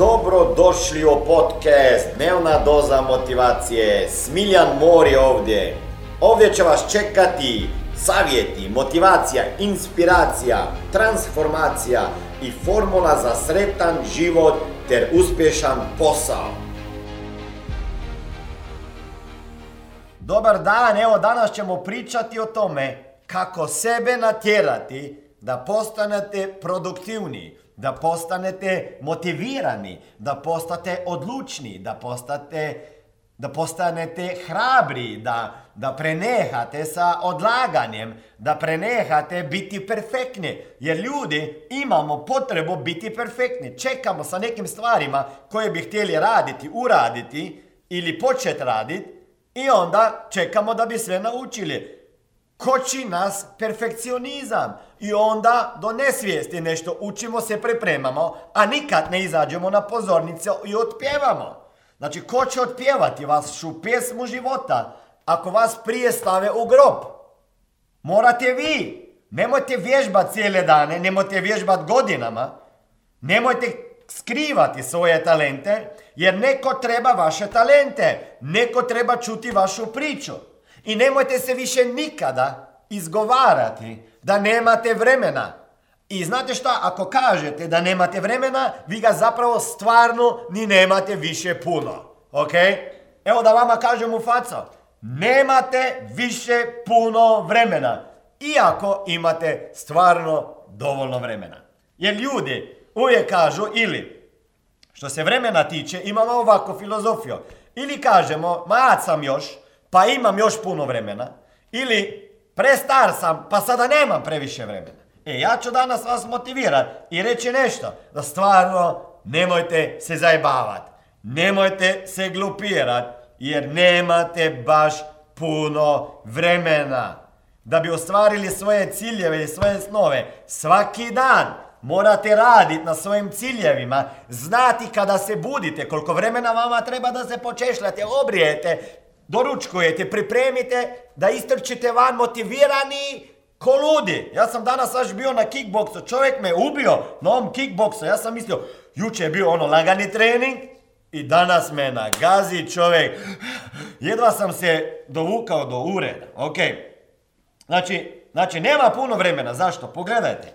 Dobro došli u podcast Dnevna doza motivacije. Smiljan Mor je ovdje. Ovdje će vas čekati savjeti, motivacija, inspiracija, transformacija i formula za sretan život ter uspješan posao. Dobar dan, evo danas ćemo pričati o tome kako sebe natjerati da postanete produktivni, da postanete motivirani, da postate odlučni, da postate da postanete hrabri, da, da prenehate sa odlaganjem, da prenehate biti perfektni. Jer ljudi imamo potrebu biti perfektni. Čekamo sa nekim stvarima koje bi htjeli raditi, uraditi ili početi raditi i onda čekamo da bi sve naučili koči nas perfekcionizam i onda do nesvijesti nešto učimo se, pripremamo, a nikad ne izađemo na pozornice i otpjevamo. Znači, ko će otpjevati vašu pjesmu života ako vas prije stave u grob? Morate vi. Nemojte vježbati cijele dane, nemojte vježbati godinama, nemojte skrivati svoje talente, jer neko treba vaše talente, neko treba čuti vašu priču. I nemojte se više nikada izgovarati da nemate vremena. I znate šta, ako kažete da nemate vremena, vi ga zapravo stvarno ni nemate više puno. Ok? Evo da vama kažem u facu. Nemate više puno vremena. Iako imate stvarno dovoljno vremena. Jer ljudi uvijek kažu ili, što se vremena tiče, imamo ovako filozofiju. Ili kažemo, ma sam još, pa imam još puno vremena. Ili prestar sam, pa sada nemam previše vremena. E, ja ću danas vas motivirati i reći nešto, da stvarno nemojte se zajebavati. Nemojte se glupirati, jer nemate baš puno vremena. Da bi ostvarili svoje ciljeve i svoje snove, svaki dan morate raditi na svojim ciljevima, znati kada se budite, koliko vremena vama treba da se počešljate, obrijete, doručkujete, pripremite da istrčite van motivirani ko ludi. Ja sam danas baš bio na kickboksu, čovjek me ubio na ovom kickboksu. Ja sam mislio, juče je bio ono lagani trening i danas me nagazi čovjek. Jedva sam se dovukao do ureda, ok. Znači, znači, nema puno vremena, zašto? Pogledajte.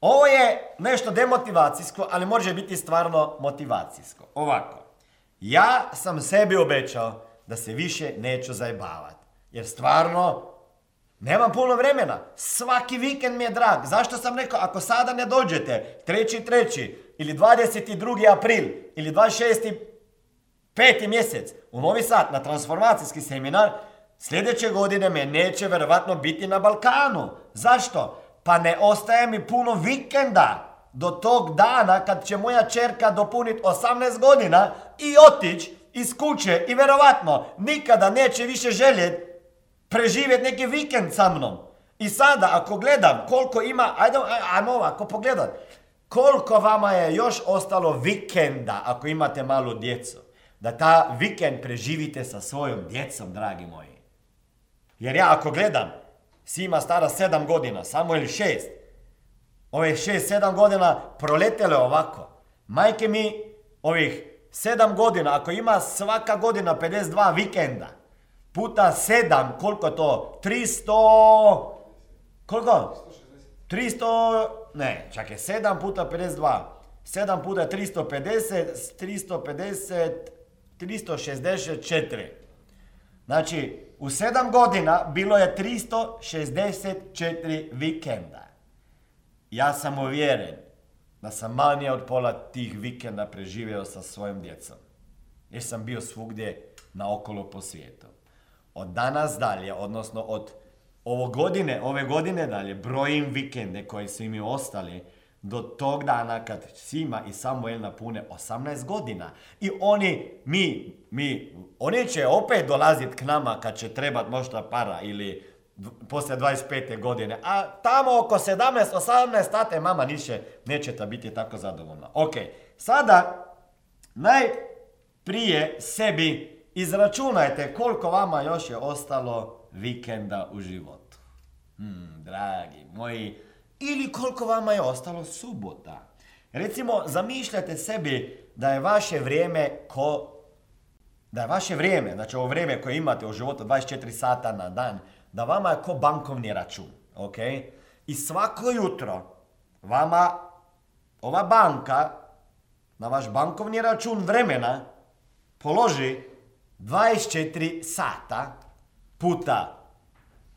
Ovo je nešto demotivacijsko, ali može biti stvarno motivacijsko. Ovako. Ja sam sebi obećao da se više neću zajebavati. Jer stvarno, nemam puno vremena. Svaki vikend mi je drag. Zašto sam rekao, ako sada ne dođete, treći, treći, ili 22. april, ili 26. peti mjesec u Novi Sad na transformacijski seminar, sljedeće godine me neće verovatno biti na Balkanu. Zašto? Pa ne ostaje mi puno vikenda do tog dana kad će moja čerka dopuniti 18 godina i otići iz kuće i verovatno nikada neće više željeti preživjeti neki vikend sa mnom. I sada ako gledam koliko ima, ajde, ajmo ovako pogledat, koliko vama je još ostalo vikenda ako imate malu djecu. Da ta vikend preživite sa svojom djecom, dragi moji. Jer ja ako gledam, Sima stara sedam godina, samo ili šest. Ove šest, sedam godina proletele ovako. Majke mi ovih sedam godina, ako ima svaka godina 52 vikenda, puta sedam, koliko je to? 300... Koliko? 300... Ne, čak je 7 puta 52. 7 puta 350, 350, 364. Znači, u 7 godina bilo je 364 vikenda. Ja sam uvjeren da sam manje od pola tih vikenda preživio sa svojom djecom. Jer sam bio svugdje naokolo po svijetu. Od danas dalje, odnosno od ovo godine, ove godine dalje, brojim vikende koji su mi ostali do tog dana kad Sima i Samuel napune 18 godina. I oni, mi, mi, oni će opet dolaziti k nama kad će trebat možda para ili poslije 25. godine, a tamo oko 17-18 tate mama niše, nećete biti tako zadovoljna. Ok, sada najprije sebi izračunajte koliko vama još je ostalo vikenda u životu. Hmm, dragi moji, ili koliko vama je ostalo subota. Recimo, zamišljate sebi da je vaše vrijeme ko... Da je vaše vrijeme, znači ovo vrijeme koje imate u životu 24 sata na dan, da vama je ko bankovni račun, ok? I svako jutro vama ova banka na vaš bankovni račun vremena položi 24 sata puta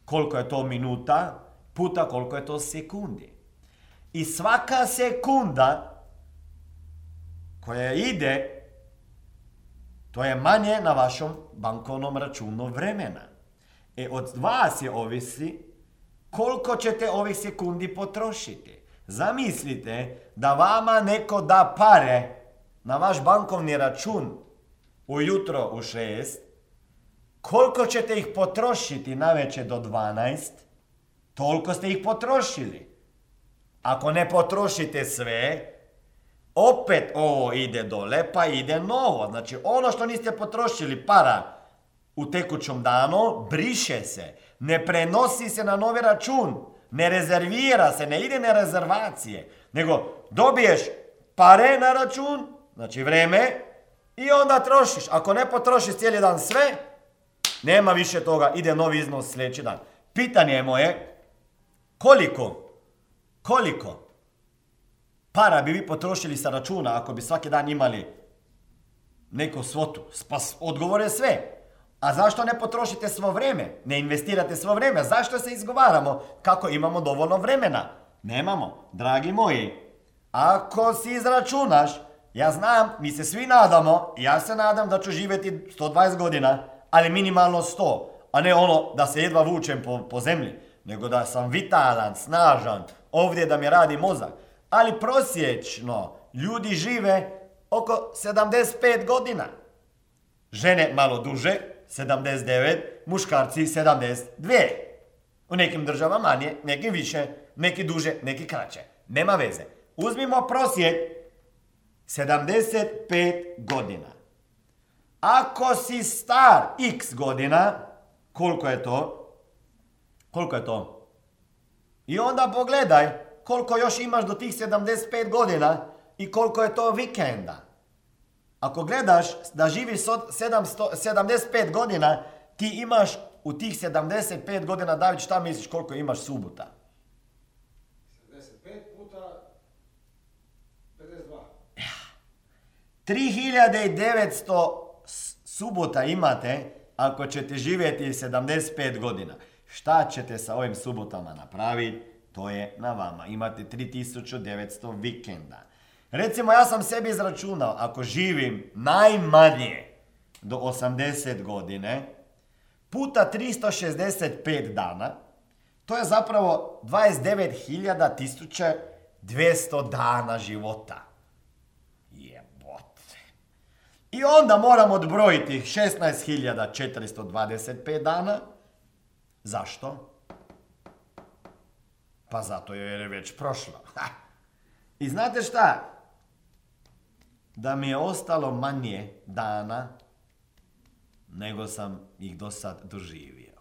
koliko je to minuta, puta koliko je to sekundi. I svaka sekunda koja ide, to je manje na vašom bankovnom računu vremena. E od vas je ovisi koliko ćete ovih sekundi potrošiti. Zamislite da vama neko da pare na vaš bankovni račun ujutro u 6, koliko ćete ih potrošiti na večer do 12, toliko ste ih potrošili. Ako ne potrošite sve, opet ovo ide dole, pa ide novo. Znači, ono što niste potrošili para u tekućom danu, briše se. Ne prenosi se na novi račun. Ne rezervira se, ne ide na rezervacije. Nego dobiješ pare na račun, znači vreme, i onda trošiš. Ako ne potrošiš cijeli dan sve, nema više toga, ide novi iznos sljedeći dan. Pitanje je moje, koliko, koliko para bi vi potrošili sa računa ako bi svaki dan imali neku svotu? Pa odgovor sve. A zašto ne potrošite svo vrijeme? Ne investirate svo vrijeme? Zašto se izgovaramo kako imamo dovoljno vremena? Nemamo. Dragi moji, ako si izračunaš, ja znam, mi se svi nadamo, ja se nadam da ću živjeti 120 godina, ali minimalno 100, a ne ono da se jedva vučem po, po zemlji, nego da sam vitalan, snažan, ovdje da mi radi mozak. Ali prosječno ljudi žive oko 75 godina. Žene malo duže, 79, muškarci 72. U nekim državama manje, nekim više, neki duže, neki kraće. Nema veze. Uzmimo prosjek 75 godina. Ako si star x godina, koliko je to? Koliko je to? I onda pogledaj koliko još imaš do tih 75 godina i koliko je to vikenda. Ako gledaš da živiš 75 godina, ti imaš u tih 75 godina, David, šta misliš koliko imaš subota? 75 puta 52. 3900 subota imate ako ćete živjeti 75 godina. Šta ćete sa ovim subotama napraviti? To je na vama. Imate 3900 vikenda. Recimo, ja sam sebi izračunao, ako živim najmanje do 80 godine, puta 365 dana, to je zapravo 29.200 dana života. Jebote. I onda moramo odbrojiti 16.425 dana. Zašto? Pa zato jer je već prošlo. I znate šta? Da mi je ostalo manje dana nego sam ih do sad doživio.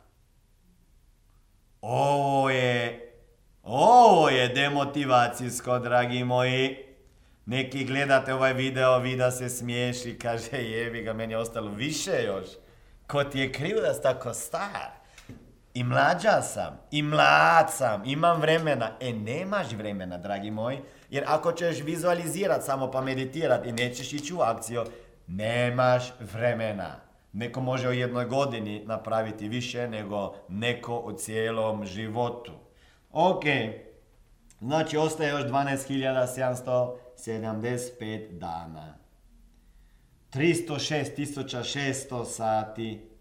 Ovo je, ovo je demotivacijsko, dragi moji. Neki gledate ovaj video, vida se smiješi, kaže jebi ga, meni je ostalo više još. Ko ti je kriv da si tako star? I mlađa sam, i mlad sam, imam vremena. E, nemaš vremena, dragi moji. Jer ako ćeš vizualizirati samo pa meditirati i nećeš ići u akciju, nemaš vremena. Neko može u jednoj godini napraviti više nego neko u cijelom životu. Ok, znači ostaje još 12.775 dana. 306.600 sati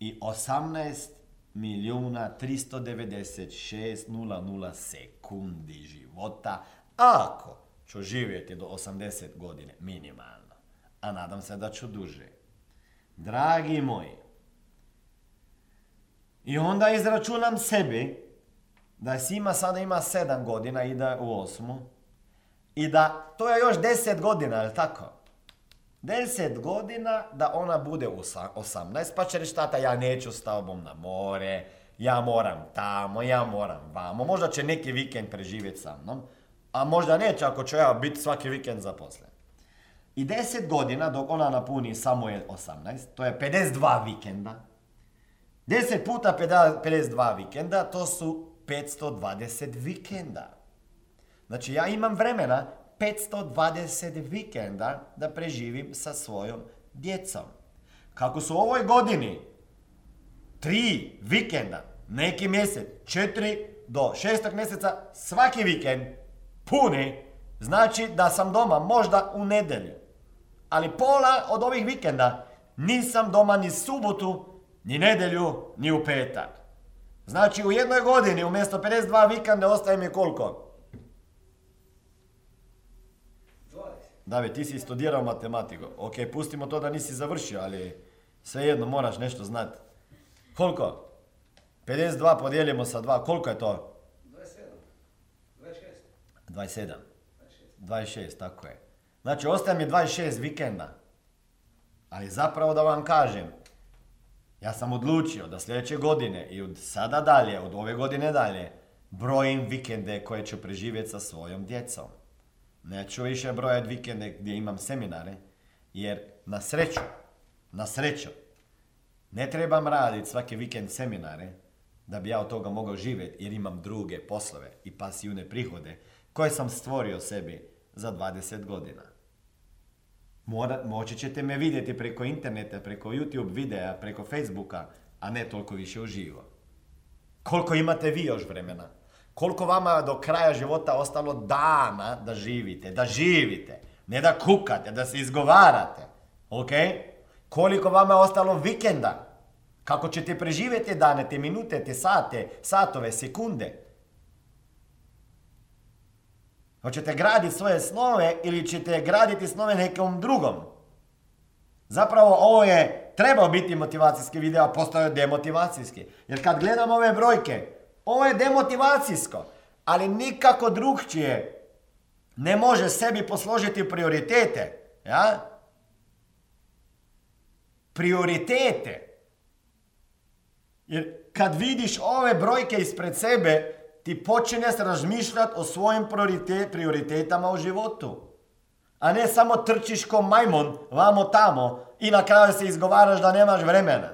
i 18 milijuna 396 sekundi života ako ću živjeti do 80 godine minimalno. A nadam se da ću duže. Dragi moji, i onda izračunam sebi da Sima sada ima 7 godina, ide u osmu. I da to je još 10 godina, je tako? 10 godina da ona bude 18, pa će reći tata ja neću s tobom na more, ja moram tamo, ja moram vamo, možda će neki vikend preživjeti sa mnom, A možda neće ako ću ja biti svaki vikend zaposlen. I 10 godina dok ona napuni Samuel 18, to je 52 vikenda. 10 puta 52 vikenda, to su 520 vikenda. Znači ja imam vremena 520 vikenda da preživim sa svojom djecom. Kako su u ovoj godini tri vikenda, neki mjesec, četiri do šestog mjeseca, svaki vikend puni, znači da sam doma možda u nedelju. Ali pola od ovih vikenda nisam doma ni subotu, ni nedelju, ni u petak. Znači u jednoj godini umjesto 52 vikenda ostaje mi koliko? David, ti si studirao matematiku. Ok, pustimo to da nisi završio, ali svejedno moraš nešto znati. Koliko? 52 podijelimo sa 2, koliko je to? 27. 26. 27. 26, tako je. Znači, ostaje mi 26 vikenda. Ali zapravo da vam kažem, ja sam odlučio da sljedeće godine i od sada dalje, od ove godine dalje, brojim vikende koje ću preživjeti sa svojom djecom. Neću više brojati vikende gdje imam seminare, jer na sreću, na sreću, ne trebam raditi svaki vikend seminare da bi ja od toga mogao živjeti jer imam druge poslove i pasivne prihode koje sam stvorio sebi za 20 godina. Mora, moći ćete me vidjeti preko interneta, preko YouTube videa, preko Facebooka, a ne toliko više uživo. Koliko imate vi još vremena? Koliko vama do kraja života ostalo dana da živite, da živite, ne da kukate, da se izgovarate, ok? Koliko vama ostalo vikenda? Kako ćete preživjeti dane, te minute, te sate, satove, sekunde? Hoćete graditi svoje snove ili ćete graditi snove nekom drugom? Zapravo ovo je trebao biti motivacijski video, a postao je demotivacijski. Jer kad gledam ove brojke, ovo je demotivacijsko, ali nikako drugčije ne može sebi posložiti prioritete. Ja? Prioritete. Jer kad vidiš ove brojke ispred sebe, ti počinješ razmišljati o svojim prioritetama u životu. A ne samo trčiš ko majmun, vamo tamo i na kraju se izgovaraš da nemaš vremena.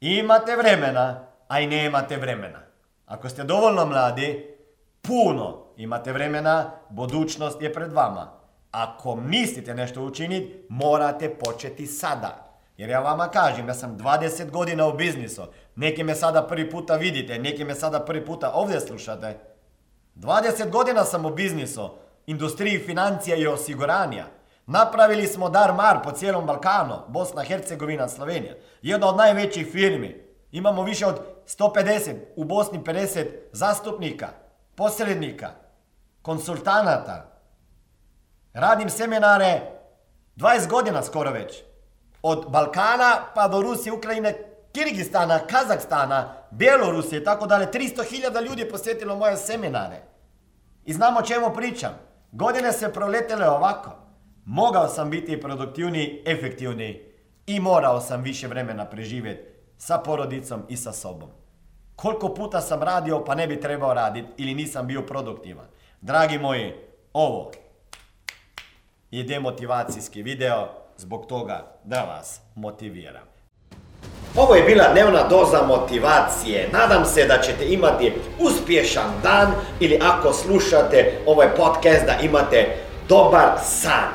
Imate vremena, a i nemate vremena. Ako ste dovoljno mladi, puno imate vremena, budućnost je pred vama. Ako mislite nešto učiniti, morate početi sada. Jer ja vama kažem, ja sam 20 godina u biznisu. Neki me sada prvi puta vidite, neki me sada prvi puta ovdje slušate. 20 godina sam u biznisu, industriji financija i osiguranja. Napravili smo dar mar po cijelom Balkanu, Bosna, Hercegovina, Slovenija. Jedna od najvećih firmi. Imamo više od 150, u Bosni 50 zastupnika, posrednika, konsultanata. Radim seminare 20 godina skoro već. Od Balkana pa do Rusije, Ukrajine, Kirgistana, Kazakstana, Bjelorusije, tako dalje. 300.000 ljudi je posjetilo moje seminare. I znamo o čemu pričam. Godine se proletele ovako. Mogao sam biti produktivniji, efektivniji i morao sam više vremena preživjeti sa porodicom i sa sobom. Koliko puta sam radio pa ne bi trebao raditi ili nisam bio produktivan. Dragi moji, ovo je demotivacijski video zbog toga da vas motiviram. Ovo je bila dnevna doza motivacije. Nadam se da ćete imati uspješan dan ili ako slušate ovaj podcast da imate dobar san.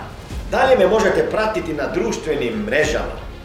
Dalje me možete pratiti na društvenim mrežama